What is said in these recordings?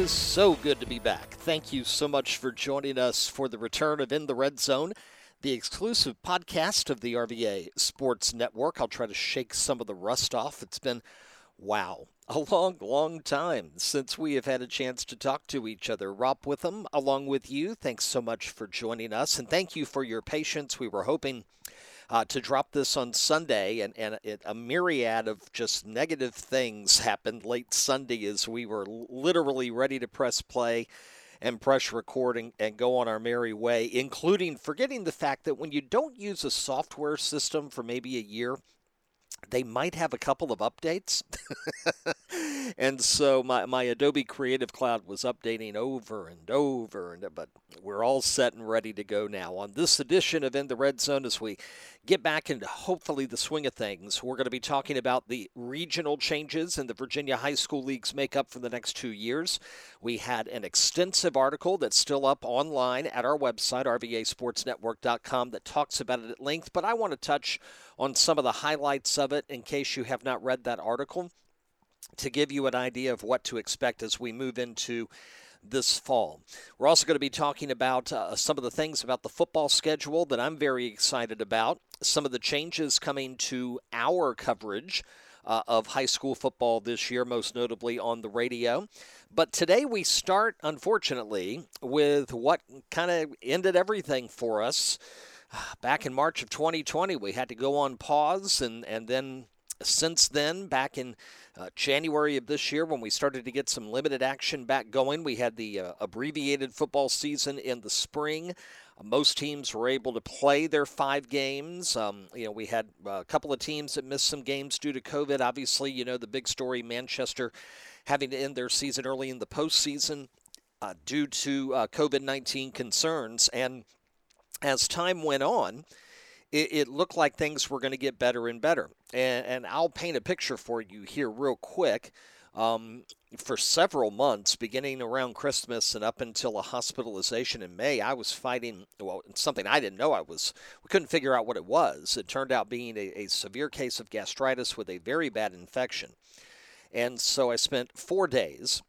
Is so good to be back. Thank you so much for joining us for the return of In the Red Zone, the exclusive podcast of the RVA Sports Network. I'll try to shake some of the rust off. It's been, wow, a long, long time since we have had a chance to talk to each other. Rob Witham, along with you, thanks so much for joining us, and thank you for your patience. We were hoping uh, to drop this on Sunday, and, and it, a myriad of just negative things happened late Sunday as we were literally ready to press play and press recording and go on our merry way, including forgetting the fact that when you don't use a software system for maybe a year, they might have a couple of updates. and so my, my Adobe Creative Cloud was updating over and over, and but we're all set and ready to go now. On this edition of In the Red Zone, as we get back into hopefully the swing of things, we're going to be talking about the regional changes in the Virginia High School League's makeup for the next two years. We had an extensive article that's still up online at our website, rvasportsnetwork.com, that talks about it at length, but I want to touch on some of the highlights of it in case you have not read that article to give you an idea of what to expect as we move into this fall. We're also going to be talking about uh, some of the things about the football schedule that I'm very excited about, some of the changes coming to our coverage. Uh, of high school football this year, most notably on the radio. But today we start, unfortunately, with what kind of ended everything for us back in March of 2020, we had to go on pause, and, and then since then, back in uh, January of this year, when we started to get some limited action back going, we had the uh, abbreviated football season in the spring. Uh, most teams were able to play their five games. Um, you know, we had a couple of teams that missed some games due to COVID. Obviously, you know, the big story Manchester having to end their season early in the postseason uh, due to uh, COVID 19 concerns. And as time went on, it, it looked like things were going to get better and better. And, and, I'll paint a picture for you here, real quick. Um, for several months, beginning around Christmas and up until a hospitalization in May, I was fighting well something I didn't know I was. We couldn't figure out what it was. It turned out being a, a severe case of gastritis with a very bad infection, and so I spent four days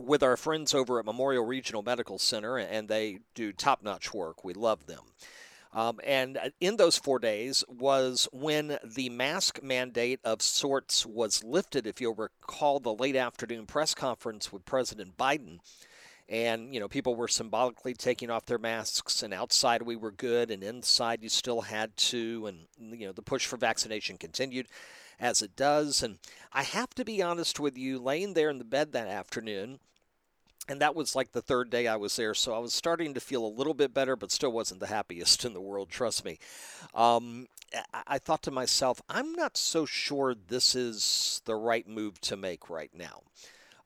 with our friends over at Memorial Regional Medical Center, and they do top notch work. We love them. Um, and uh, in those four days was when the mask mandate of sorts was lifted. If you'll recall the late afternoon press conference with President Biden, and you know people were symbolically taking off their masks and outside we were good and inside you still had to and you know the push for vaccination continued as it does. And I have to be honest with you, laying there in the bed that afternoon, and that was like the third day I was there, so I was starting to feel a little bit better, but still wasn't the happiest in the world, trust me. Um, I thought to myself, I'm not so sure this is the right move to make right now.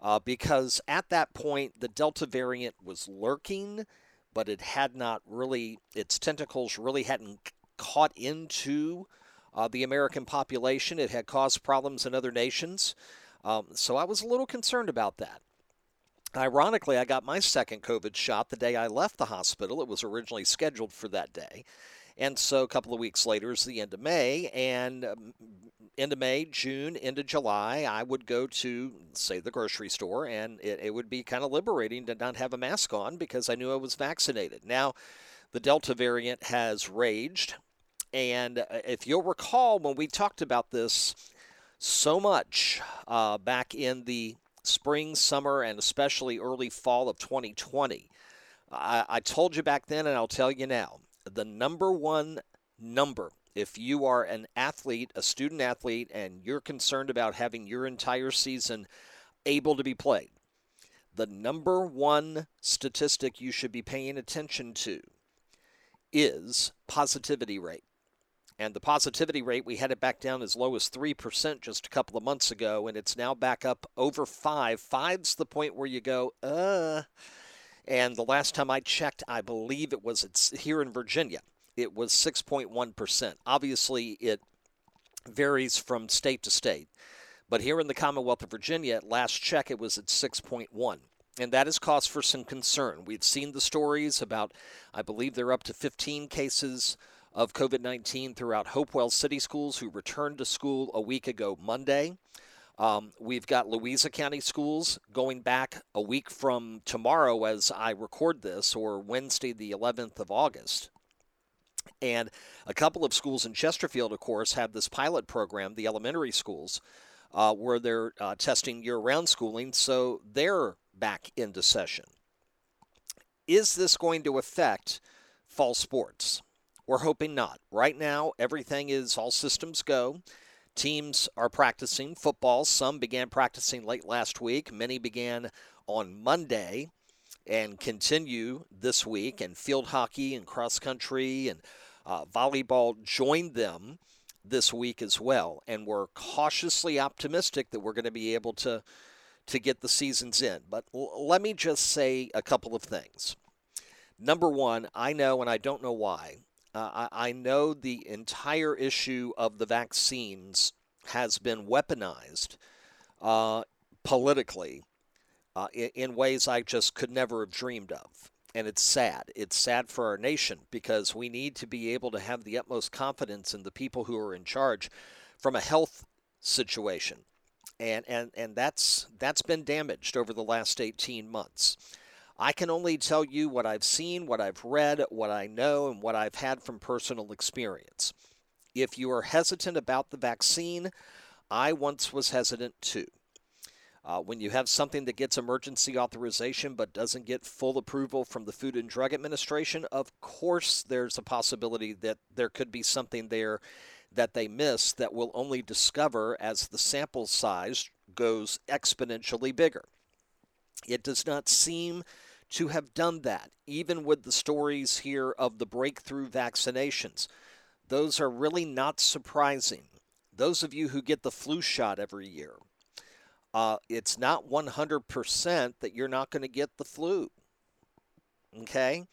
Uh, because at that point, the Delta variant was lurking, but it had not really, its tentacles really hadn't caught into uh, the American population. It had caused problems in other nations. Um, so I was a little concerned about that. Ironically, I got my second COVID shot the day I left the hospital. It was originally scheduled for that day. And so a couple of weeks later is the end of May. And um, end of May, June, into July, I would go to, say, the grocery store, and it, it would be kind of liberating to not have a mask on because I knew I was vaccinated. Now, the Delta variant has raged. And uh, if you'll recall, when we talked about this so much uh, back in the spring, summer, and especially early fall of 2020, I, I told you back then, and I'll tell you now the number one number if you are an athlete, a student athlete, and you're concerned about having your entire season able to be played, the number one statistic you should be paying attention to is positivity rate. And the positivity rate, we had it back down as low as 3% just a couple of months ago, and it's now back up over 5. Five's the point where you go, uh. And the last time I checked, I believe it was it's here in Virginia. It was 6.1%. Obviously, it varies from state to state. But here in the Commonwealth of Virginia, at last check, it was at 6.1 and that is cause for some concern. We've seen the stories about, I believe they're up to 15 cases of COVID 19 throughout Hopewell City Schools, who returned to school a week ago Monday. Um, we've got Louisa County schools going back a week from tomorrow as I record this, or Wednesday, the 11th of August. And a couple of schools in Chesterfield, of course, have this pilot program, the elementary schools, uh, where they're uh, testing year round schooling, so they're back into session. Is this going to affect fall sports? We're hoping not. Right now, everything is all systems go. Teams are practicing football. Some began practicing late last week. Many began on Monday and continue this week. And field hockey and cross country and uh, volleyball joined them this week as well. And we're cautiously optimistic that we're going to be able to to get the seasons in. But l- let me just say a couple of things. Number one, I know, and I don't know why, uh, I, I know the entire issue of the vaccines has been weaponized uh, politically uh, in, in ways I just could never have dreamed of. And it's sad. It's sad for our nation because we need to be able to have the utmost confidence in the people who are in charge from a health situation. And, and, and that's, that's been damaged over the last 18 months. I can only tell you what I've seen, what I've read, what I know, and what I've had from personal experience. If you are hesitant about the vaccine, I once was hesitant too. Uh, when you have something that gets emergency authorization but doesn't get full approval from the Food and Drug Administration, of course there's a possibility that there could be something there that they miss that we'll only discover as the sample size goes exponentially bigger. It does not seem to have done that, even with the stories here of the breakthrough vaccinations. Those are really not surprising. Those of you who get the flu shot every year, uh, it's not 100% that you're not going to get the flu. Okay?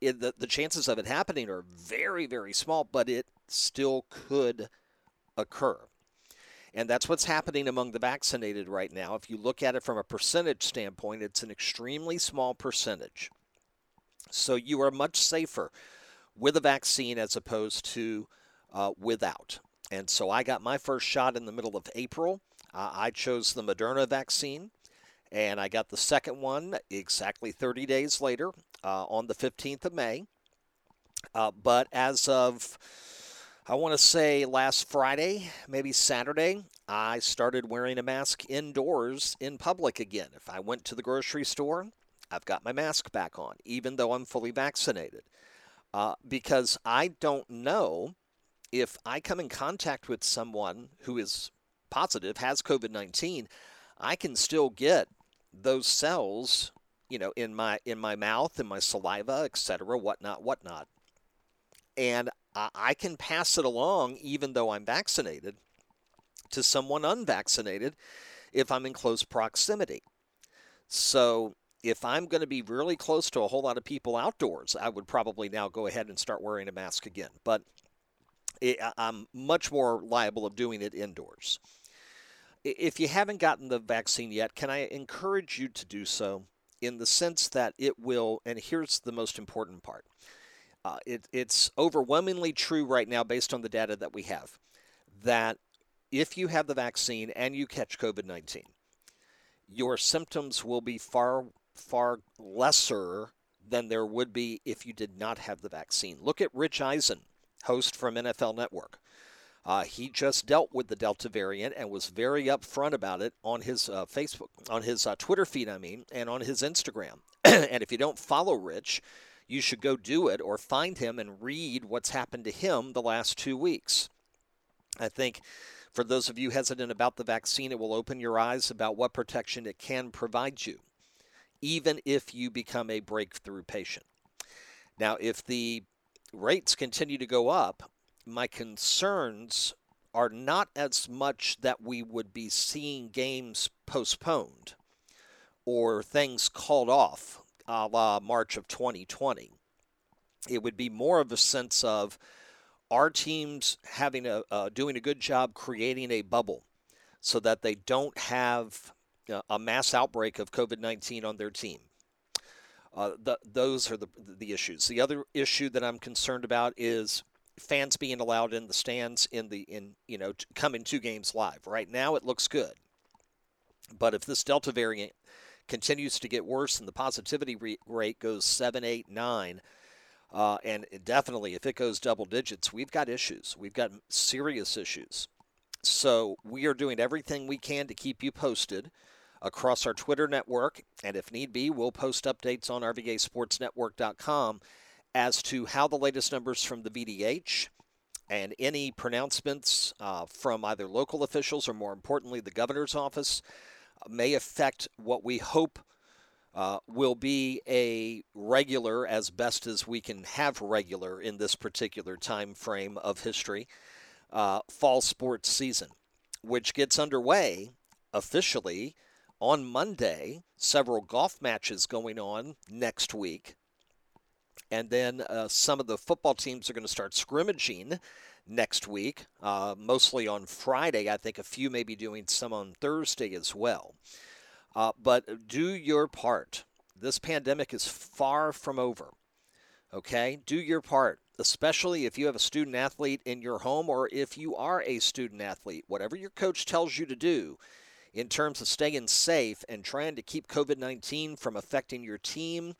It, the, the chances of it happening are very, very small, but it still could occur. And that's what's happening among the vaccinated right now. If you look at it from a percentage standpoint, it's an extremely small percentage. So you are much safer with a vaccine as opposed to uh, without. And so I got my first shot in the middle of April. Uh, I chose the Moderna vaccine, and I got the second one exactly 30 days later uh, on the 15th of May. Uh, but as of I want to say last Friday, maybe Saturday, I started wearing a mask indoors in public again. If I went to the grocery store, I've got my mask back on, even though I'm fully vaccinated. Uh, because I don't know if I come in contact with someone who is positive, has COVID 19, I can still get those cells, you know, in my in my mouth, in my saliva, etc., whatnot, whatnot. And I can pass it along, even though I'm vaccinated, to someone unvaccinated if I'm in close proximity. So if I'm going to be really close to a whole lot of people outdoors, I would probably now go ahead and start wearing a mask again. But it, I'm much more liable of doing it indoors. If you haven't gotten the vaccine yet, can I encourage you to do so in the sense that it will, and here's the most important part uh, it, it's overwhelmingly true right now, based on the data that we have, that if you have the vaccine and you catch COVID 19, your symptoms will be far, far lesser than there would be if you did not have the vaccine. Look at Rich Eisen, host from NFL Network. Uh, he just dealt with the Delta variant and was very upfront about it on his uh, Facebook, on his uh, Twitter feed, I mean, and on his Instagram. and if you don't follow Rich, you should go do it or find him and read what's happened to him the last two weeks. I think for those of you hesitant about the vaccine, it will open your eyes about what protection it can provide you, even if you become a breakthrough patient. Now, if the rates continue to go up, my concerns are not as much that we would be seeing games postponed or things called off a la March of 2020. It would be more of a sense of our teams having a uh, doing a good job creating a bubble so that they don't have a mass outbreak of COVID 19 on their team. Uh, the, those are the, the issues. The other issue that I'm concerned about is fans being allowed in the stands in the in you know coming two games live. Right now, it looks good. But if this Delta variant continues to get worse and the positivity rate goes 7, 8, 9, uh, and definitely if it goes double digits, we've got issues. We've got serious issues. So we are doing everything we can to keep you posted across our Twitter network. And if need be, we'll post updates on RVASportsNetwork.com as to how the latest numbers from the VDH and any pronouncements uh, from either local officials or, more importantly, the governor's office may affect what we hope uh, will be a regular, as best as we can have regular in this particular time frame of history, uh, fall sports season, which gets underway officially on Monday. Several golf matches going on next week. And then uh, some of the football teams are going to start scrimmaging next week, uh, mostly on Friday. I think a few may be doing some on Thursday as well. Uh, but do your part. This pandemic is far from over. Okay? Do your part, especially if you have a student athlete in your home or if you are a student athlete. Whatever your coach tells you to do in terms of staying safe and trying to keep COVID 19 from affecting your team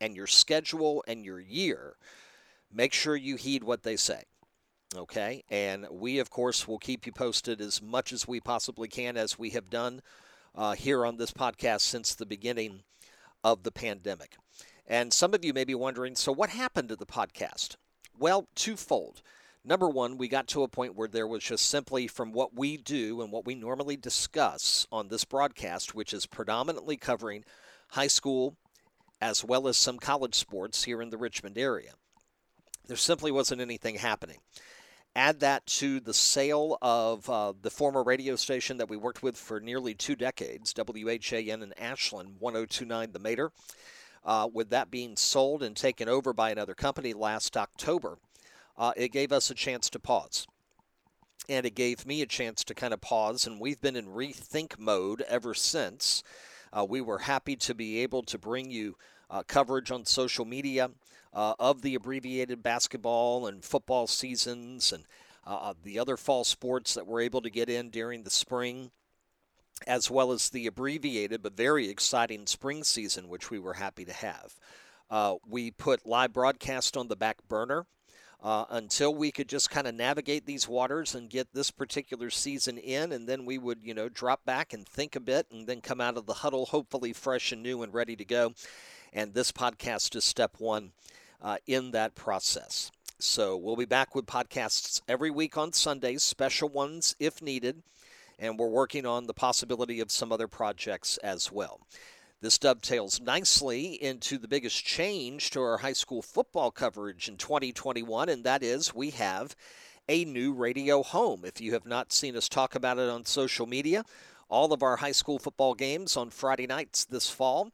and your schedule and your year, make sure you heed what they say. Okay. And we, of course, will keep you posted as much as we possibly can, as we have done uh, here on this podcast since the beginning of the pandemic. And some of you may be wondering so, what happened to the podcast? Well, twofold. Number one, we got to a point where there was just simply from what we do and what we normally discuss on this broadcast, which is predominantly covering high school as well as some college sports here in the Richmond area. There simply wasn't anything happening. Add that to the sale of uh, the former radio station that we worked with for nearly two decades, WHAN in Ashland, 1029 The Mater. Uh, with that being sold and taken over by another company last October, uh, it gave us a chance to pause. And it gave me a chance to kind of pause, and we've been in rethink mode ever since. Uh, we were happy to be able to bring you uh, coverage on social media uh, of the abbreviated basketball and football seasons and uh, the other fall sports that we're able to get in during the spring, as well as the abbreviated but very exciting spring season, which we were happy to have. Uh, we put live broadcast on the back burner. Uh, until we could just kind of navigate these waters and get this particular season in, and then we would, you know, drop back and think a bit, and then come out of the huddle hopefully fresh and new and ready to go. And this podcast is step one uh, in that process. So we'll be back with podcasts every week on Sundays, special ones if needed, and we're working on the possibility of some other projects as well. This dovetails nicely into the biggest change to our high school football coverage in 2021, and that is we have a new radio home. If you have not seen us talk about it on social media, all of our high school football games on Friday nights this fall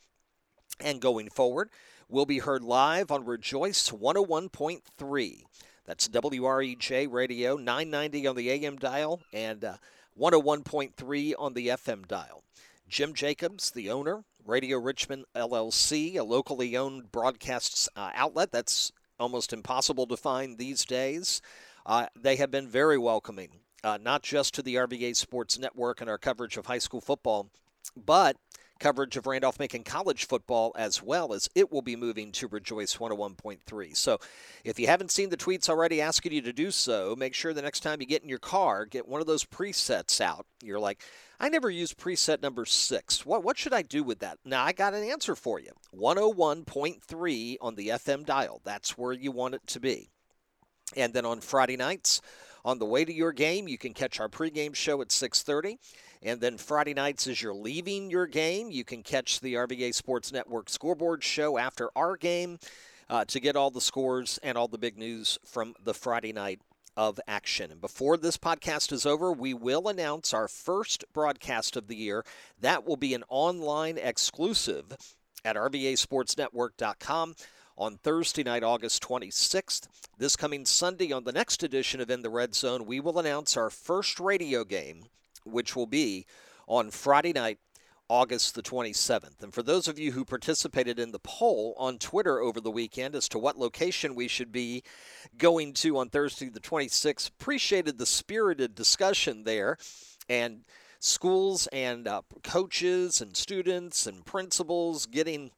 and going forward will be heard live on Rejoice 101.3. That's WREJ Radio, 990 on the AM dial and uh, 101.3 on the FM dial. Jim Jacobs, the owner, Radio Richmond LLC, a locally owned broadcast uh, outlet that's almost impossible to find these days. Uh, they have been very welcoming, uh, not just to the RVA Sports Network and our coverage of high school football, but coverage of Randolph Macon College football as well as it will be moving to Rejoice 101.3. So if you haven't seen the tweets already asking you to do so, make sure the next time you get in your car, get one of those presets out. You're like, I never use preset number six. What, what should I do with that? Now, I got an answer for you 101.3 on the FM dial. That's where you want it to be. And then on Friday nights, on the way to your game, you can catch our pregame show at 6:30. And then Friday nights, as you're leaving your game, you can catch the RVA Sports Network scoreboard show after our game uh, to get all the scores and all the big news from the Friday night of action. And before this podcast is over, we will announce our first broadcast of the year. That will be an online exclusive at RVASportsNetwork.com on Thursday night, August 26th. This coming Sunday, on the next edition of In the Red Zone, we will announce our first radio game which will be on Friday night, August the 27th. And for those of you who participated in the poll on Twitter over the weekend as to what location we should be going to on Thursday the 26th, appreciated the spirited discussion there. And schools and uh, coaches and students and principals getting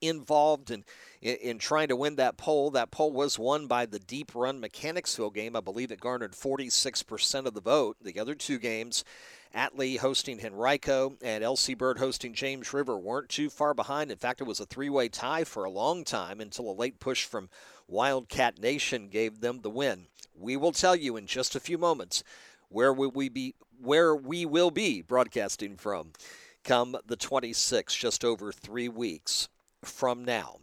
involved in, in, in trying to win that poll. That poll was won by the Deep Run Mechanicsville game. I believe it garnered 46% of the vote. The other two games, Atlee hosting Henrico and LC Bird hosting James River, weren't too far behind. In fact, it was a three way tie for a long time until a late push from Wildcat Nation gave them the win. We will tell you in just a few moments where will we be where we will be broadcasting from come the 26th, just over three weeks from now.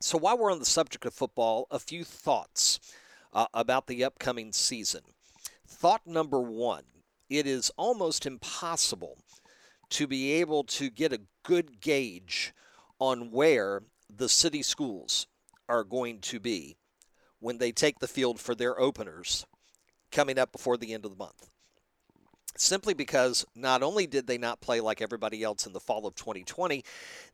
So, while we're on the subject of football, a few thoughts uh, about the upcoming season. Thought number one it is almost impossible to be able to get a good gauge on where the city schools are going to be when they take the field for their openers coming up before the end of the month simply because not only did they not play like everybody else in the fall of 2020,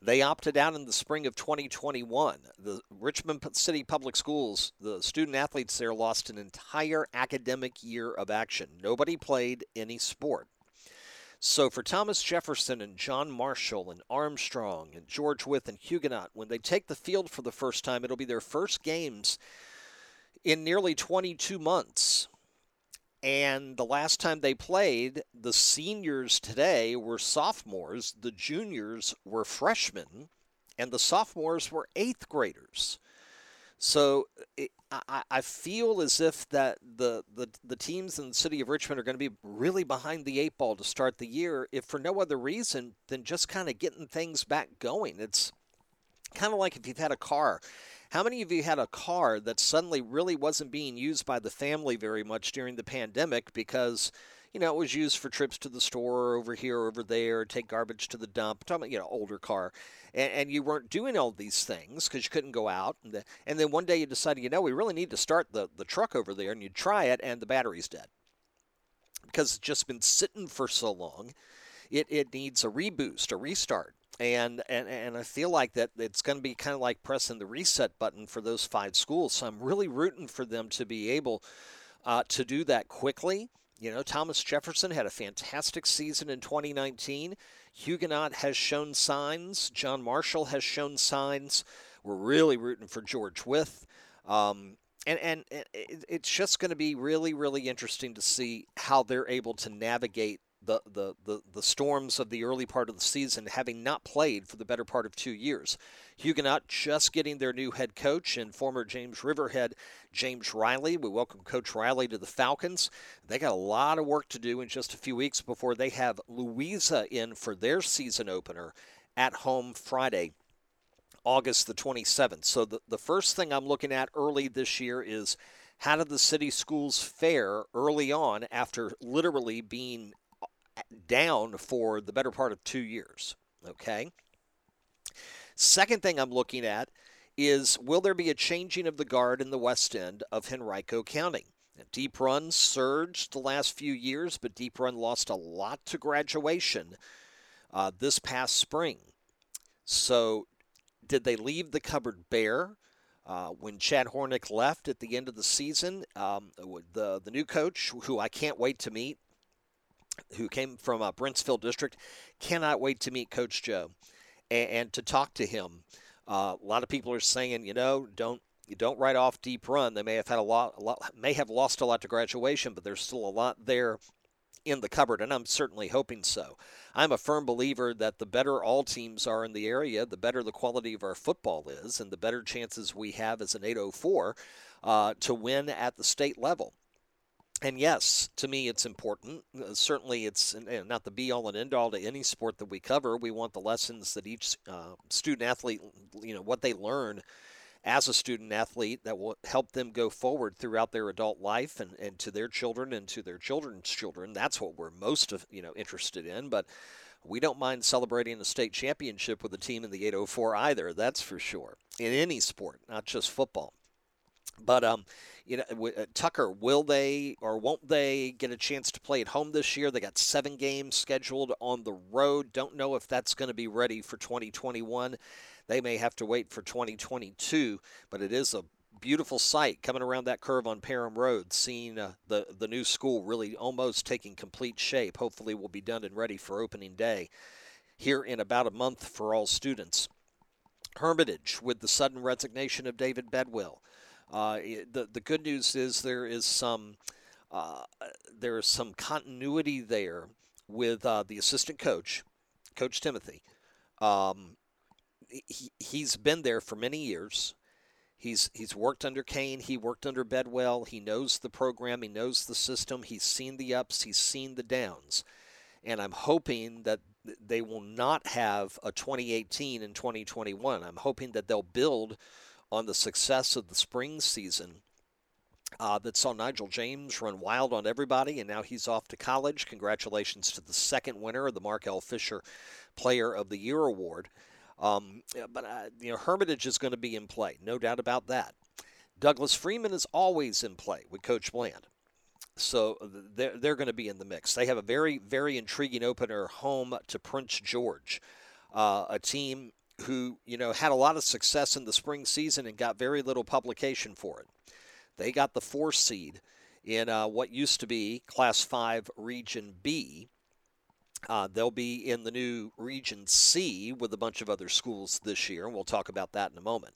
they opted out in the spring of 2021. The Richmond City Public Schools, the student athletes there lost an entire academic year of action. Nobody played any sport. So for Thomas Jefferson and John Marshall and Armstrong and George Wythe and Huguenot, when they take the field for the first time, it'll be their first games in nearly 22 months. And the last time they played, the seniors today were sophomores, the juniors were freshmen, and the sophomores were eighth graders. So it, I, I feel as if that the, the, the teams in the city of Richmond are going to be really behind the eight ball to start the year, if for no other reason than just kind of getting things back going. It's kind of like if you've had a car how many of you had a car that suddenly really wasn't being used by the family very much during the pandemic because, you know, it was used for trips to the store over here, over there, take garbage to the dump? I'm talking about, you know, older car. And, and you weren't doing all these things because you couldn't go out. And, the, and then one day you decided, you know, we really need to start the, the truck over there. And you try it, and the battery's dead because it's just been sitting for so long. It, it needs a reboost, a restart and and and I feel like that it's going to be kind of like pressing the reset button for those five schools. So I'm really rooting for them to be able uh, to do that quickly. You know, Thomas Jefferson had a fantastic season in 2019. Huguenot has shown signs. John Marshall has shown signs. We're really rooting for George Wythe. Um, and and it's just going to be really really interesting to see how they're able to navigate the, the, the, the storms of the early part of the season, having not played for the better part of two years. Huguenot just getting their new head coach and former James River head James Riley. We welcome Coach Riley to the Falcons. They got a lot of work to do in just a few weeks before they have Louisa in for their season opener at home Friday. August the 27th. So, the, the first thing I'm looking at early this year is how did the city schools fare early on after literally being down for the better part of two years. Okay. Second thing I'm looking at is will there be a changing of the guard in the west end of Henrico County? Deep Run surged the last few years, but Deep Run lost a lot to graduation uh, this past spring. So, did they leave the cupboard bare? Uh, when Chad Hornick left at the end of the season, um, the the new coach, who I can't wait to meet, who came from uh, Brentsville District. Cannot wait to meet Coach Joe and, and to talk to him. Uh, a lot of people are saying, you know, don't you don't write off deep run. They may have had a lot, a lot, may have lost a lot to graduation, but there's still a lot there in the cupboard, and I'm certainly hoping so. I'm a firm believer that the better all teams are in the area, the better the quality of our football is, and the better chances we have as an 804 uh, to win at the state level and yes, to me, it's important. Uh, certainly, it's not the be all and end all to any sport that we cover. We want the lessons that each uh, student athlete, you know, what they learn as a student athlete that will help them go forward throughout their adult life and, and to their children and to their children's children. That's what we're most, you know, interested in. But we don't mind celebrating a state championship with a team in the 804 either. That's for sure. In any sport, not just football. But um, you know, uh, Tucker, will they or won't they get a chance to play at home this year? They got seven games scheduled on the road. Don't know if that's going to be ready for 2021. They may have to wait for 2022, but it is a beautiful sight coming around that curve on Parham Road, seeing uh, the the new school really almost taking complete shape. Hopefully, will be done and ready for opening day here in about a month for all students. Hermitage with the sudden resignation of David Bedwell. Uh, the the good news is there is some uh, there is some continuity there with uh, the assistant coach, Coach Timothy. Um, he, he's been there for many years. He's he's worked under Kane. He worked under Bedwell. He knows the program. He knows the system. He's seen the ups. He's seen the downs, and I'm hoping that they will not have a 2018 and 2021. I'm hoping that they'll build on the success of the spring season uh, that saw Nigel James run wild on everybody, and now he's off to college. Congratulations to the second winner of the Mark L. Fisher Player of the Year award. Um, but uh, you know, Hermitage is going to be in play, no doubt about that. Douglas Freeman is always in play with Coach Bland. So they're, they're going to be in the mix. They have a very, very intriguing opener home to Prince George, uh, a team who, you know, had a lot of success in the spring season and got very little publication for it. They got the four seed in uh, what used to be Class 5 Region B. Uh, they'll be in the new Region C with a bunch of other schools this year, and we'll talk about that in a moment.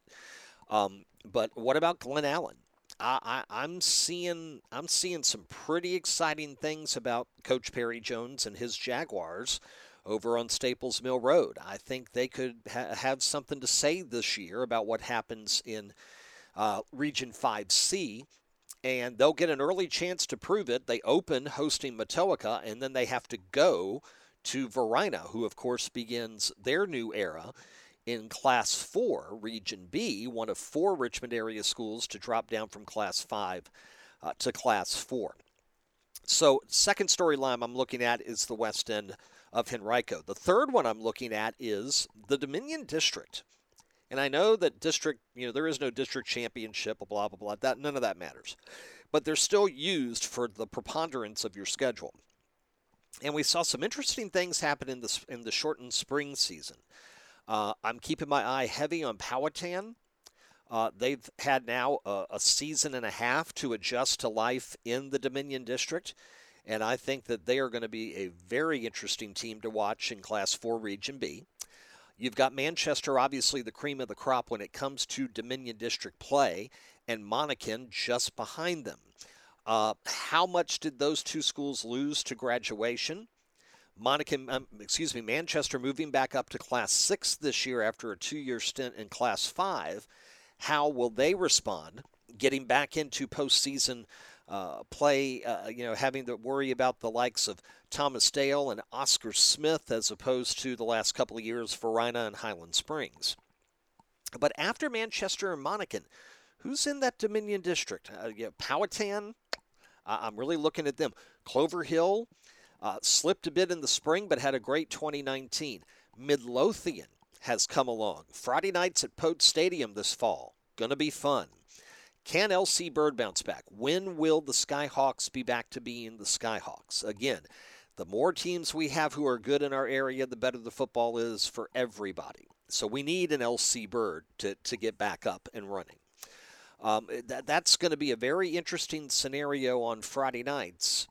Um, but what about Glen Allen? I, am seeing I'm seeing some pretty exciting things about Coach Perry Jones and his Jaguars over on Staples Mill Road. I think they could ha- have something to say this year about what happens in uh, Region 5C, and they'll get an early chance to prove it. They open hosting Matoaca, and then they have to go to Varina, who, of course, begins their new era in Class 4, Region B, one of four Richmond area schools to drop down from Class 5 uh, to Class 4. So, second storyline I'm looking at is the west end of Henrico. The third one I'm looking at is the Dominion District. And I know that district, you know, there is no district championship, blah, blah, blah. That, none of that matters. But they're still used for the preponderance of your schedule. And we saw some interesting things happen in the, in the shortened spring season. Uh, I'm keeping my eye heavy on Powhatan. Uh, they've had now a, a, season and a half to adjust to life in the Dominion District, and I think that they are going to be a very interesting team to watch in Class 4 Region B. You've got Manchester, obviously the cream of the crop when it comes to Dominion District play, and Monacan just behind them. Uh, how much did those two schools lose to graduation? Monacan, um, excuse me, Manchester moving back up to Class 6 this year after a two year stint in Class 5. How will they respond? Getting back into postseason uh, play, uh, you know, having to worry about the likes of Thomas Dale and Oscar Smith as opposed to the last couple of years Varina and Highland Springs. But after Manchester and Monacan, who's in that Dominion district? Uh, you know, Powhatan, I'm really looking at them. Clover Hill uh, slipped a bit in the spring, but had a great 2019. Midlothian has come along. Friday nights at Pote Stadium this fall. Going to be fun. Can LC Bird bounce back? When will the Skyhawks be back to being the Skyhawks? Again, the more teams we have who are good in our area, the better the football is for everybody. So we need an LC Bird to, to get back up and running. Um, that, that's going to be a very interesting scenario on Friday nights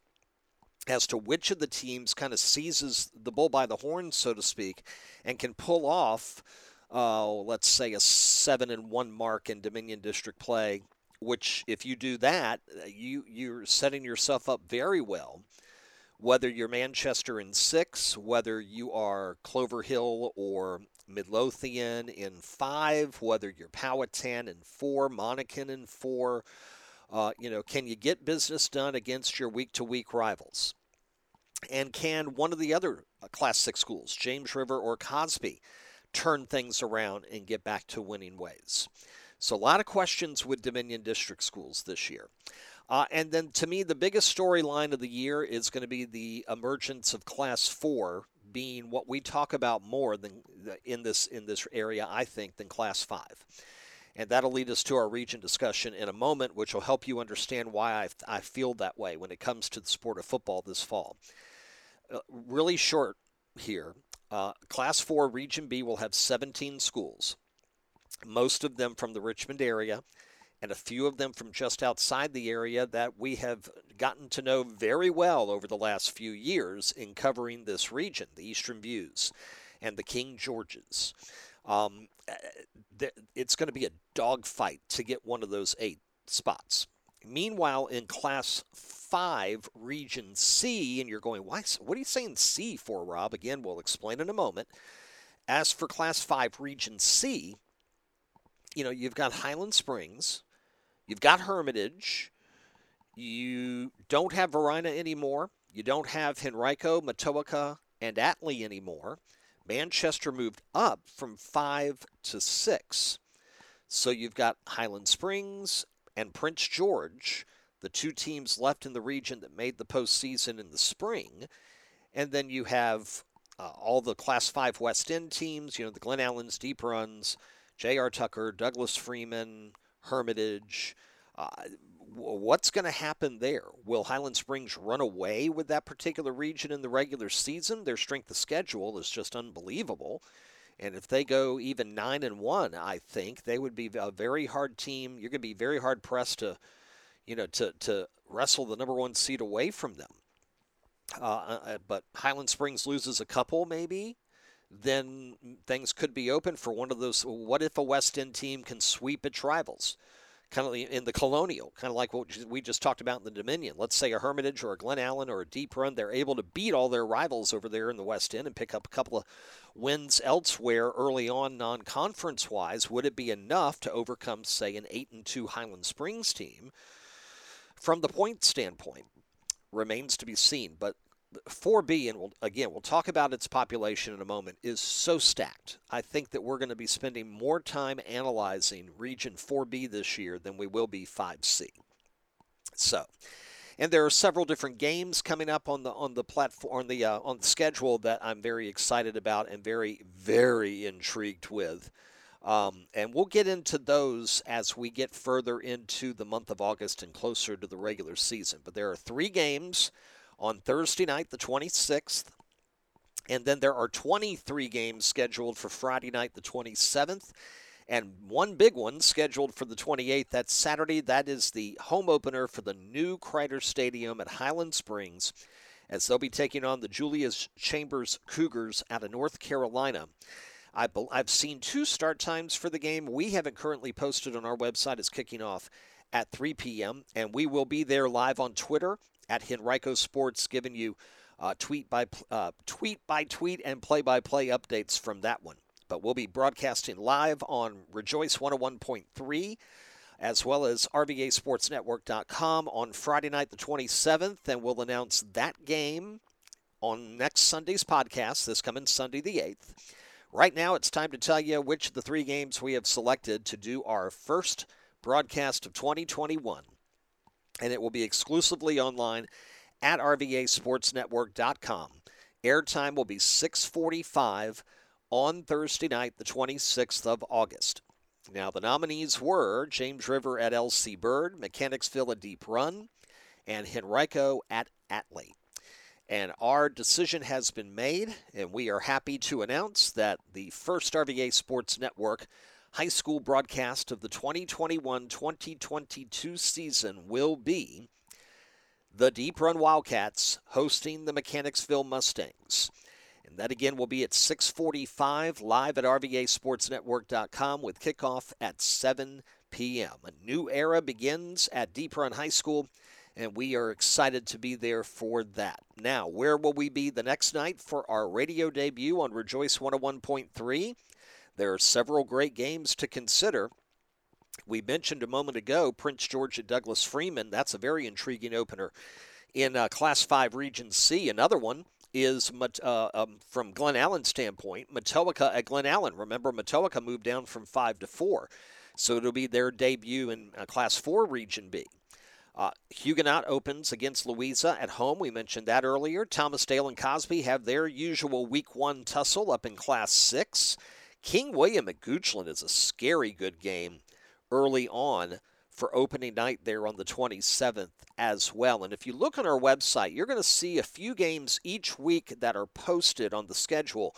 as to which of the teams kind of seizes the bull by the horn, so to speak, and can pull off, uh, let's say, a seven and one mark in Dominion District play. Which, if you do that, you you're setting yourself up very well. Whether you're Manchester in six, whether you are Clover Hill or Midlothian in five, whether you're Powhatan in four, Monacan in four. Uh, you know, can you get business done against your week to week rivals? And can one of the other uh, Class 6 schools, James River or Cosby, turn things around and get back to winning ways? So, a lot of questions with Dominion District schools this year. Uh, and then, to me, the biggest storyline of the year is going to be the emergence of Class 4 being what we talk about more than in this in this area, I think, than Class 5. And that'll lead us to our region discussion in a moment, which will help you understand why I, I feel that way when it comes to the sport of football this fall. Uh, really short here. Uh, Class 4 Region B will have 17 schools, most of them from the Richmond area, and a few of them from just outside the area that we have gotten to know very well over the last few years in covering this region the Eastern Views and the King Georges. Um, eh, it's going to be a dogfight to get one of those eight spots. Meanwhile, in Class 5, Region C, and you're going, why? What are you saying C for, Rob? Again, we'll explain in a moment. As for Class 5, Region C, you know, you've got Highland Springs, you've got Hermitage, you don't have Varina anymore, you don't have Henrico, Matoaca, and Atlee anymore. Manchester moved up from 5 to 6. So you've got Highland Springs and Prince George, the two teams left in the region that made the postseason in the spring. And then you have uh, all the Class 5 West End teams, you know, the Glen Allens, Deep Runs, J.R. Tucker, Douglas Freeman, Hermitage. Uh, what's going to happen there? Will Highland Springs run away with that particular region in the regular season? Their strength of schedule is just unbelievable. And if they go even nine and one, I think they would be a very hard team. You're going to be very hard pressed to, you know, to to wrestle the number one seed away from them. Uh, uh, uh, but Highland Springs loses a couple, maybe. Then things could be open for one of those. What if a West End team can sweep its rivals? kind of in the colonial, kind of like what we just talked about in the Dominion. Let's say a Hermitage or a Glen Allen or a Deep Run, they're able to beat all their rivals over there in the West End and pick up a couple of wins elsewhere early on, non-conference wise. Would it be enough to overcome, say, an eight and two Highland Springs team? From the point standpoint, remains to be seen. But 4B, and we'll, again, we'll talk about its population in a moment, is so stacked. I think that we're going to be spending more time analyzing Region 4B this year than we will be 5C. So, and there are several different games coming up on the on the platform on the uh, on the schedule that I'm very excited about and very very intrigued with. Um, and we'll get into those as we get further into the month of August and closer to the regular season. But there are three games on Thursday night, the 26th. And then there are 23 games scheduled for Friday night, the 27th. And one big one scheduled for the 28th. That's Saturday. That is the home opener for the new Crider Stadium at Highland Springs, as they'll be taking on the Julius Chambers Cougars out of North Carolina. I've seen two start times for the game. We haven't currently posted on our website. It's kicking off at 3 p.m., and we will be there live on Twitter at Henrico Sports, giving you uh, tweet by uh, tweet by tweet and play by play updates from that one. But we'll be broadcasting live on Rejoice 101.3 as well as RVASportsNetwork.com on Friday night, the 27th, and we'll announce that game on next Sunday's podcast, this coming Sunday, the 8th. Right now, it's time to tell you which of the three games we have selected to do our first broadcast of 2021 and it will be exclusively online at rvasportsnetwork.com. Airtime will be 645 on Thursday night, the 26th of August. Now, the nominees were James River at LC Bird, Mechanicsville at Deep Run, and Henrico at Atlee. And our decision has been made, and we are happy to announce that the first RVA Sports Network high school broadcast of the 2021 2022 season will be the Deep Run Wildcats hosting the Mechanicsville Mustangs. And that again will be at 645 live at RVASportsNetwork.com with kickoff at 7 p.m. A new era begins at Deep Run High School, and we are excited to be there for that. Now, where will we be the next night for our radio debut on Rejoice 101.3? There are several great games to consider. We mentioned a moment ago Prince George at Douglas Freeman. That's a very intriguing opener. In uh, Class 5 Region C, another one is uh, um, from Glen Allen's standpoint, Matoaca at Glen Allen. Remember, Matoaca moved down from 5 to 4. So it'll be their debut in uh, Class 4 Region B. Uh, Huguenot opens against Louisa at home. We mentioned that earlier. Thomas Dale and Cosby have their usual Week 1 tussle up in Class 6. King William at Goochland is a scary good game early on for opening night there on the 27th as well. And if you look on our website, you're going to see a few games each week that are posted on the schedule.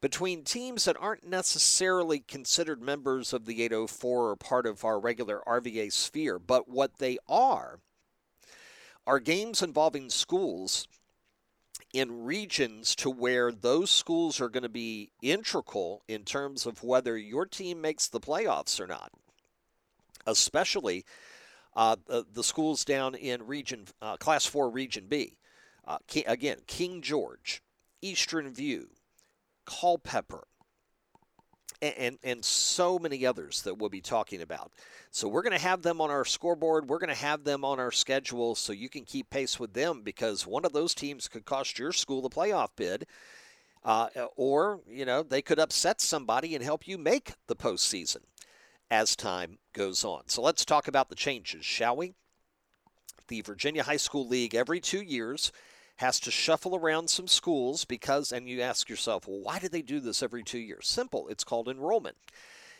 between teams that aren't necessarily considered members of the 804 or part of our regular RVA sphere, but what they are are games involving schools in regions to where those schools are going to be integral in terms of whether your team makes the playoffs or not, especially uh, the, the, schools down in region uh, class 4 region b. Uh, again king george eastern view culpeper and, and so many others that we'll be talking about. So we're going to have them on our scoreboard. We're going to have them on our schedule so you can keep pace with them because one of those teams could cost your school a playoff bid. Uh, or, you know, they could upset somebody and help you make the postseason as time goes on. So let's talk about the changes, shall we? The Virginia High School League every two years has to shuffle around some schools because, and you ask yourself, well, why do they do this every two years? Simple, it's called enrollment.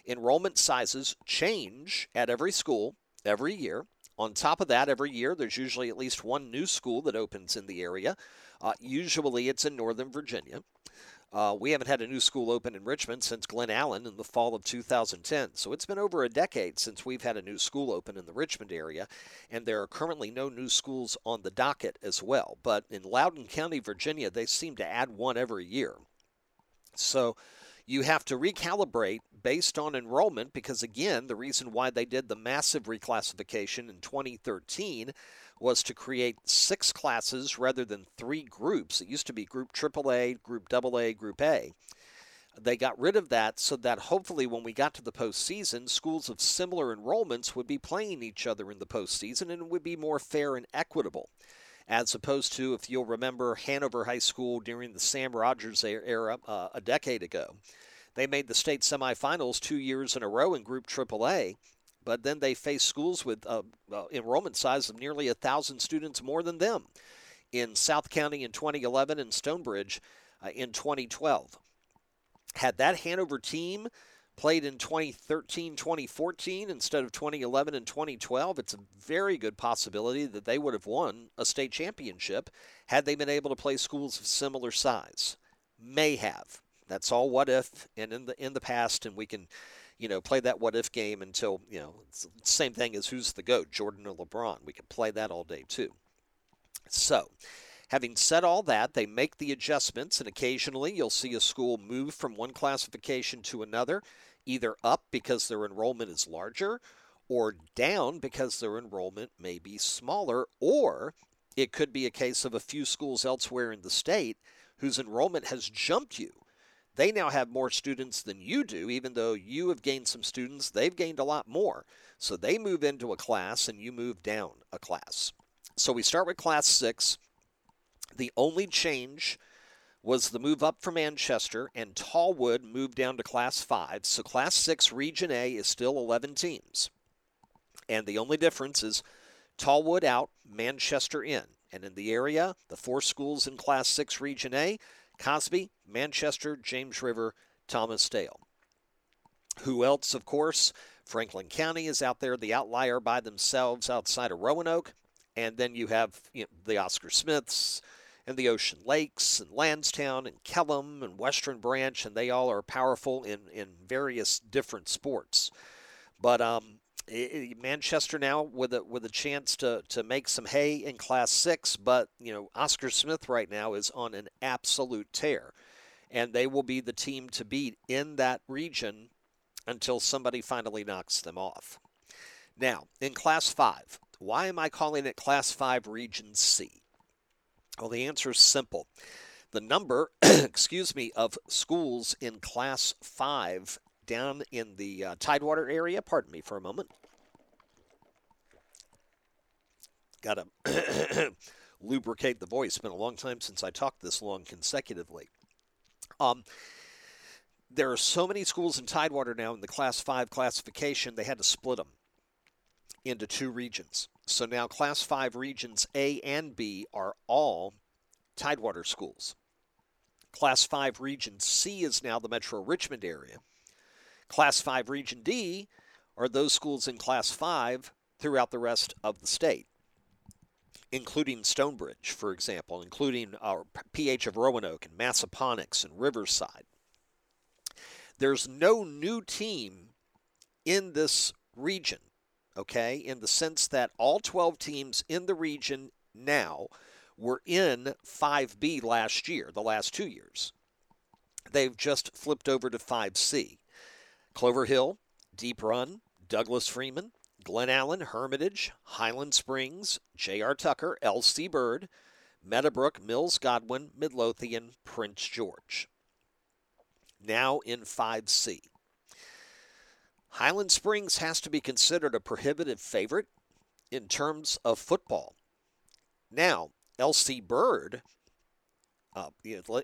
Enrollment sizes change at every school every year. On top of that, every year there's usually at least one new school that opens in the area. Uh, usually it's in Northern Virginia. Uh, we haven't had a new school open in Richmond since Glen Allen in the fall of 2010. So it's been over a decade since we've had a new school open in the Richmond area, and there are currently no new schools on the docket as well. But in Loudoun County, Virginia, they seem to add one every year. So you have to recalibrate based on enrollment because, again, the reason why they did the massive reclassification in 2013 was to create six classes rather than three groups. It used to be Group AAA, Group AA, Group A. They got rid of that so that hopefully, when we got to the postseason, schools of similar enrollments would be playing each other in the postseason and it would be more fair and equitable. As opposed to, if you'll remember, Hanover High School during the Sam Rogers era uh, a decade ago. They made the state semifinals two years in a row in Group AAA, but then they face schools with a uh, enrollment size of nearly a thousand students more than them in South County in 2011 and Stonebridge uh, in 2012. Had that Hanover team played in 2013 2014 instead of 2011 and 2012, it's a very good possibility that they would have won a state championship had they been able to play schools of similar size. May have. That's all what if and in the in the past and we can you know, play that what if game until, you know, same thing as who's the GOAT, Jordan or LeBron. We can play that all day too. So, having said all that, they make the adjustments, and occasionally you'll see a school move from one classification to another, either up because their enrollment is larger, or down because their enrollment may be smaller, or it could be a case of a few schools elsewhere in the state whose enrollment has jumped you they now have more students than you do, even though you have gained some students, they've gained a lot more. So they move into a class and you move down a class. So we start with class six. The only change was the move up for Manchester, and Tallwood moved down to Class 5. So Class 6 Region A is still 11 teams. And the only difference is Tallwood out, Manchester in. And in the area, the four schools in Class 6 Region A Cosby, Manchester, James River, Thomas Dale. Who else, of course? Franklin County is out there, the outlier by themselves outside of Roanoke. And then you have you know, the Oscar Smiths and the Ocean Lakes and Landstown and Kellam and Western Branch, and they all are powerful in, in various different sports. But um, Eh, eh, Manchester now with a with a chance to to make some hay in Class Six, but you know Oscar Smith right now is on an absolute tear, and they will be the team to beat in that region until somebody finally knocks them off. Now in Class Five, why am I calling it Class Five Region C? Well, the answer is simple. The number, excuse me, of schools in Class 5 down in the uh, Tidewater area. Pardon me for a moment. Got to lubricate the voice. It's been a long time since I talked this long consecutively. Um, there are so many schools in Tidewater now in the Class 5 classification, they had to split them into two regions. So now Class 5 regions A and B are all Tidewater schools. Class 5 region C is now the Metro Richmond area. Class 5 Region D are those schools in Class 5 throughout the rest of the state, including Stonebridge, for example, including our PH of Roanoke and Massaponax and Riverside. There's no new team in this region, okay, in the sense that all 12 teams in the region now were in 5B last year, the last two years. They've just flipped over to 5C. Clover Hill, Deep Run, Douglas Freeman, Glen Allen, Hermitage, Highland Springs, J.R. Tucker, L.C. Bird, Meadowbrook, Mills Godwin, Midlothian, Prince George. Now in 5C. Highland Springs has to be considered a prohibitive favorite in terms of football. Now, L.C. Bird, uh,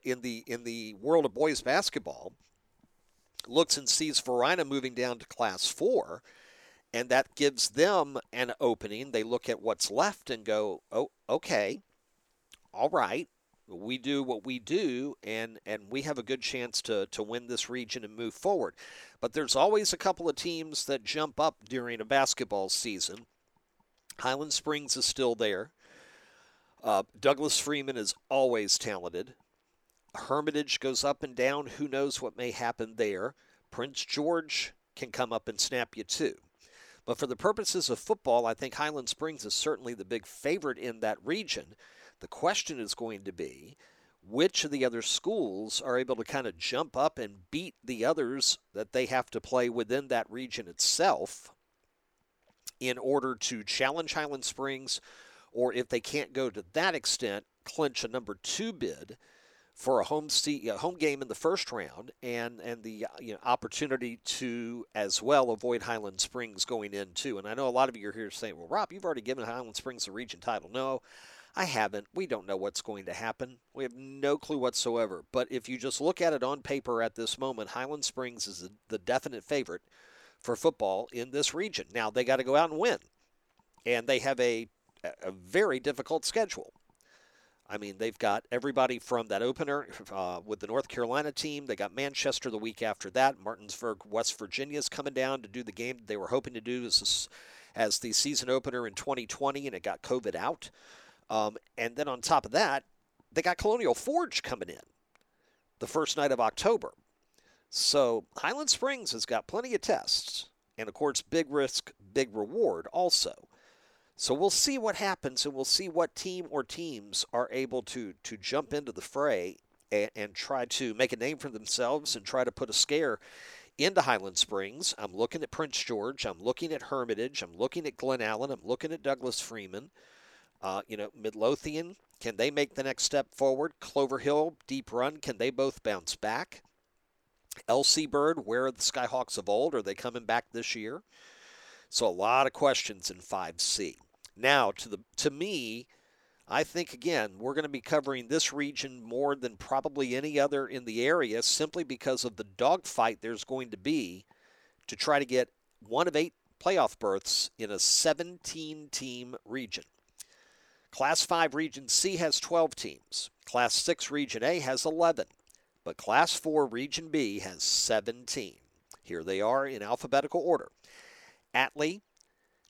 in the in the world of boys basketball, looks and sees Varina moving down to Class Four, and that gives them an opening. They look at what's left and go, "Oh, okay, all right, we do what we do and and we have a good chance to to win this region and move forward. But there's always a couple of teams that jump up during a basketball season. Highland springs is still there. Uh, douglas freeman is always talented hermitage goes up and down. Who knows what may happen there? Prince george can come up and snap you too. But for the purposes of football i think highland springs is certainly the big favorite in that region. The question is going to be which of the other schools are able to kind of jump up and beat the others that they have to play within that region itself in order to challenge Highland Springs, or if they can't go to that extent, clinch a number two bid for a home seat, a home game in the first round, and and the you know, opportunity to as well avoid Highland Springs going in too. And I know a lot of you are here saying, "Well, Rob, you've already given Highland Springs the region title." No, I haven't. We don't know what's going to happen. We have no clue whatsoever. But if you just look at it on paper at this moment, Highland Springs is the definite favorite for football in this region. Now, they got to go out and win. And they have a, a very difficult schedule. I mean, they've got everybody from that opener uh, with the North Carolina team. They got Manchester the week after that. Martinsburg, West Virginia is coming down to do the game they were hoping to do as, as the season opener in 2020, and it got COVID out. Um, and then on top of that, they got Colonial Forge coming in the first night of October. So Highland Springs has got plenty of tests. And of course, big risk, big reward also. So we'll see what happens and we'll see what team or teams are able to, to jump into the fray and, and try to make a name for themselves and try to put a scare into Highland Springs. I'm looking at Prince George. I'm looking at Hermitage. I'm looking at Glen Allen. I'm looking at Douglas Freeman. Uh, you know, Midlothian, can they make the next step forward? Clover Hill, Deep Run, can they both bounce back? LC Bird, where are the Skyhawks of old? Are they coming back this year? So a lot of questions in 5C. Now, to the to me, I think again we're going to be covering this region more than probably any other in the area, simply because of the dogfight there's going to be to try to get one of eight playoff berths in a 17-team region. Class 5 Region C has 12 teams. Class 6 Region A has 11. But Class 4 Region B has 17. Here they are in alphabetical order Atlee,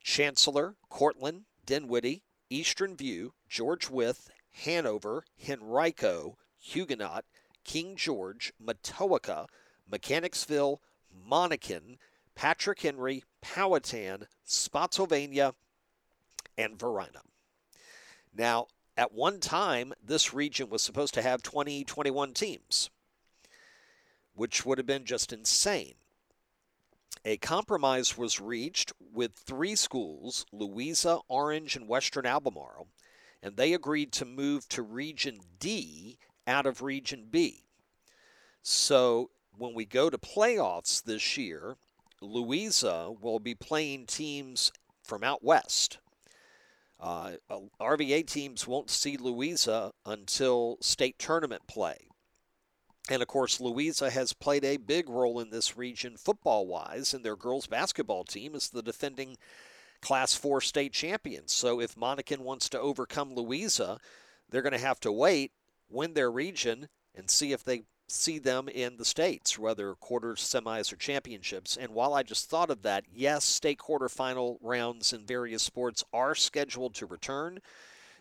Chancellor, Courtland, Dinwiddie, Eastern View, George Wythe, Hanover, Henrico, Huguenot, King George, Matoaca, Mechanicsville, Monacan, Patrick Henry, Powhatan, Spotsylvania, and Varina. Now, at one time, this region was supposed to have 20, 21 teams, which would have been just insane. A compromise was reached with three schools, Louisa, Orange, and Western Albemarle, and they agreed to move to Region D out of Region B. So when we go to playoffs this year, Louisa will be playing teams from out west. Uh, RVA teams won't see Louisa until state tournament play. And of course, Louisa has played a big role in this region football wise, and their girls basketball team is the defending Class 4 state champions. So if Monacan wants to overcome Louisa, they're going to have to wait, win their region, and see if they see them in the states, whether quarters, semis, or championships. And while I just thought of that, yes, state quarterfinal rounds in various sports are scheduled to return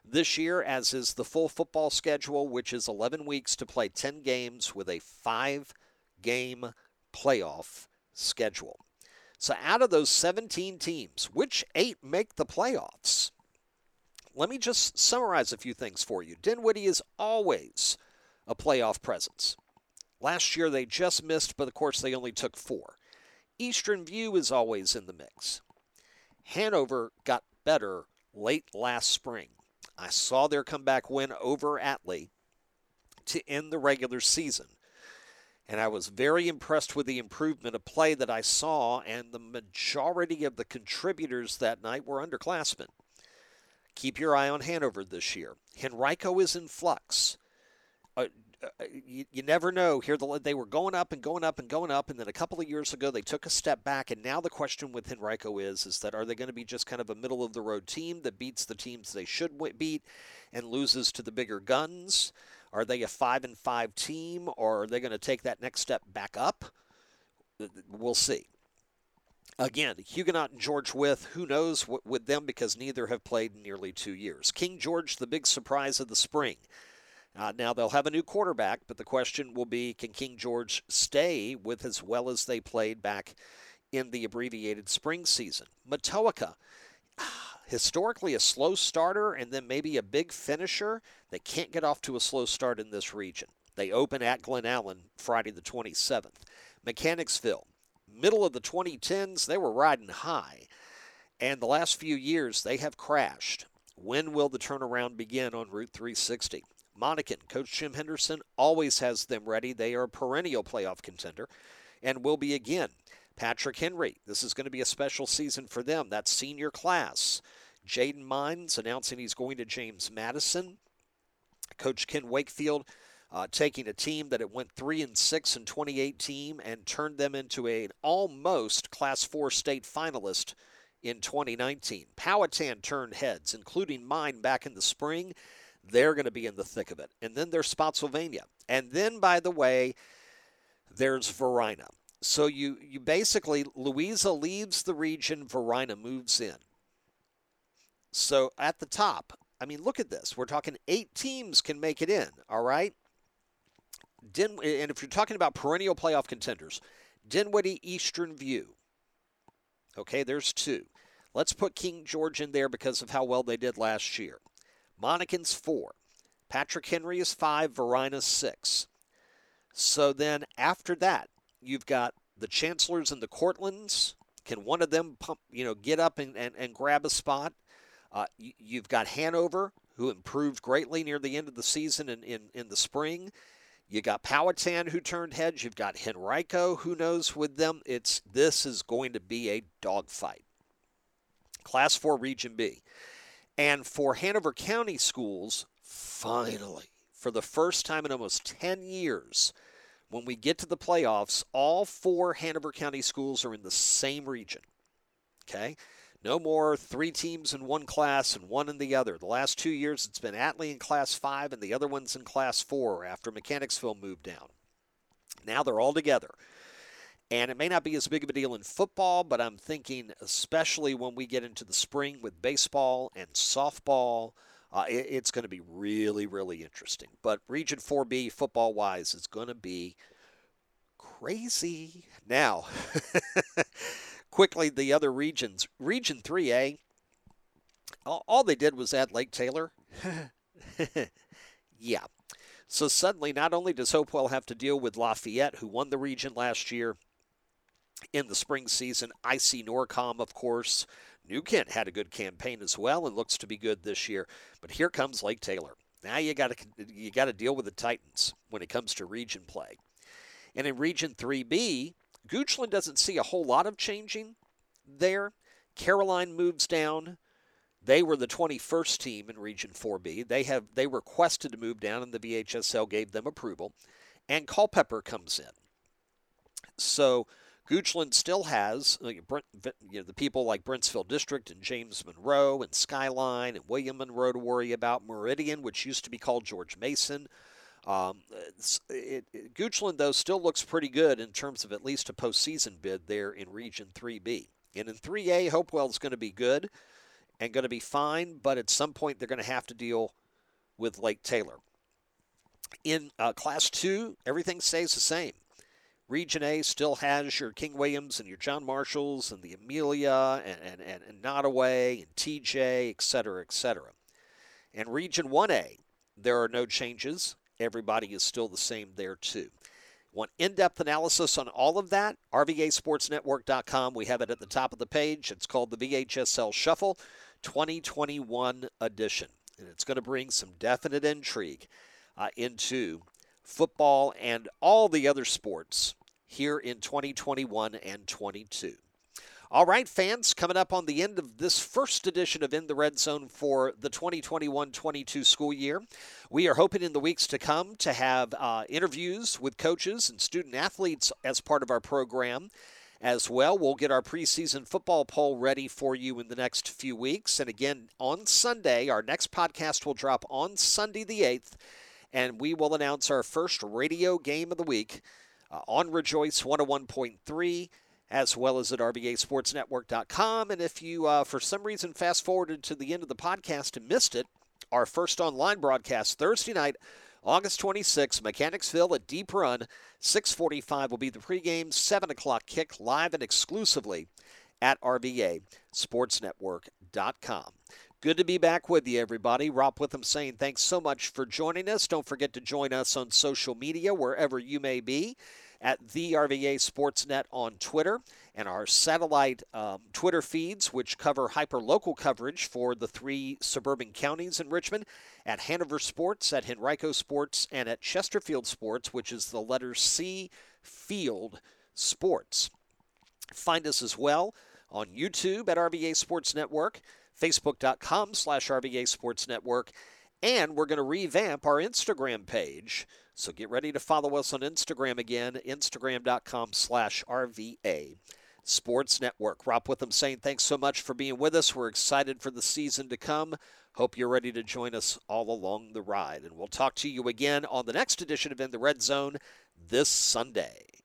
this year, as is the full football schedule, which is 11 weeks to play 10 games with a five game playoff schedule. So, out of those 17 teams, which eight make the playoffs? Let me just summarize a few things for you. Dinwiddie is always a playoff presence. Last year they just missed, but of course they only took four. Eastern View is always in the mix. Hanover got better late last spring. I saw their comeback win over Atlee to end the regular season. And I was very impressed with the improvement of play that I saw, and the majority of the contributors that night were underclassmen. Keep your eye on Hanover this year. Henrico is in flux. Uh, uh, you, you, never know. Here, the, they were going up and going up and going up, and then a couple of years ago they took a step back. And now the question with Henrico is: is that are they going to be just kind of a middle of the road team that beats the teams they should beat and loses to the bigger guns? Are they a five and five team, or are they going to take that next step back up? We'll see. Again, Huguenot and George Wythe, who knows with them because neither have played in nearly two years. King George, the big surprise of the spring. Uh, now they'll have a new quarterback, but the question will be can King George stay with as well as they played back in the abbreviated spring season? Matoaca, historically a slow starter and then maybe a big finisher. They can't get off to a slow start in this region. They open at Glen Allen Friday the 27th. Mechanicsville, middle of the 2010s, they were riding high. And the last few years, they have crashed. When will the turnaround begin on Route 360? Monacan, Coach Jim Henderson always has them ready. They are a perennial playoff contender and will be again. Patrick Henry, this is going to be a special season for them. That senior class. Jaden Mines announcing he's going to James Madison. Coach Ken Wakefield uh, taking a team that it went three and six in 2018 and turned them into an almost Class Four state finalist in 2019. Powhatan turned heads, including mine back in the spring. They're going to be in the thick of it. And then there's Spotsylvania. And then, by the way, there's Varina. So you, you basically, Louisa leaves the region, Varina moves in. So at the top, I mean, look at this. We're talking eight teams can make it in, all right? Din, and if you're talking about perennial playoff contenders, Dinwiddie Eastern View. Okay, there's two. Let's put King George in there because of how well they did last year. Monacan's four. Patrick Henry is five. Varina's six. So then after that, you've got the Chancellors and the Courtlands. Can one of them pump, you know, get up and, and, and grab a spot? Uh, you, have got Hanover, who improved greatly near the end of the season in, in, in the spring. You got Powhatan, who turned heads. You've got Henrico, who knows with them. It's this is going to be a dogfight. Class 4 Region B. And for Hanover County schools, finally, for the first time in almost 10 years, when we get to the playoffs, all four Hanover County schools are in the same region. Okay? No more three teams in one class and one in the other. The last two years, it's been Atlee in Class 5 and the other one's in Class 4 after Mechanicsville moved down. Now they're all together. And it may not be as big of a deal in football, but I'm thinking, especially when we get into the spring with baseball and softball, uh, it, it's going to be really, really interesting. But Region 4B, football wise, is going to be crazy. Now, quickly, the other regions. Region 3A, all, all they did was add Lake Taylor. yeah. So suddenly, not only does Hopewell have to deal with Lafayette, who won the region last year, in the spring season. IC Norcom, of course. New Kent had a good campaign as well and looks to be good this year. But here comes Lake Taylor. Now you got to you got to deal with the Titans when it comes to region play. And in Region 3B, Goochland doesn't see a whole lot of changing there. Caroline moves down. They were the 21st team in Region 4B. They have they requested to move down, and the VHSL gave them approval. And Culpeper comes in. So Goochland still has you know, the people like Brentsville District and James Monroe and Skyline and William Monroe to worry about. Meridian, which used to be called George Mason. Um, it, it, Goochland, though, still looks pretty good in terms of at least a postseason bid there in Region 3B. And in 3A, Hopewell is going to be good and going to be fine, but at some point they're going to have to deal with Lake Taylor. In uh, Class 2, everything stays the same. Region A still has your King Williams and your John Marshalls and the Amelia and, and, and, Nottoway and TJ, et cetera, et cetera. And Region 1A, there are no changes. Everybody is still the same there, too. Want in depth analysis on all of that? RVASportsNetwork.com. We have it at the top of the page. It's called the VHSL Shuffle 2021 edition. And it's going to bring some definite intrigue uh, into football and all the other sports here in 2021 and 22. All right, fans, coming up on the end of this first edition of In the Red Zone for the 2021 22 school year, we are hoping in the weeks to come to have uh, interviews with coaches and student athletes as part of our program as well. We'll get our preseason football poll ready for you in the next few weeks. And again, on Sunday, our next podcast will drop on Sunday the 8th, and we will announce our first radio game of the week uh, on Rejoice 101.3 as well as at RVASportsNetwork.com. And if you, uh, for some reason, fast forwarded to the end of the podcast and missed it, our first online broadcast Thursday night, August 26th, Mechanicsville at Deep Run, 645 will be the pregame, 7 o'clock kick, live and exclusively at RVASportsNetwork.com. Good to be back with you, everybody. Rob Witham saying thanks so much for joining us. Don't forget to join us on social media, wherever you may be at the RVA Sportsnet on Twitter and our satellite um, Twitter feeds, which cover hyper-local coverage for the three suburban counties in Richmond, at Hanover Sports, at Henrico Sports, and at Chesterfield Sports, which is the letter C Field Sports. Find us as well on YouTube at RVA Sports Network, Facebook.com slash RVA Sports Network, and we're going to revamp our Instagram page so get ready to follow us on Instagram again, instagram.com slash RVA Sports Network. Rob Witham saying thanks so much for being with us. We're excited for the season to come. Hope you're ready to join us all along the ride. And we'll talk to you again on the next edition of In the Red Zone this Sunday.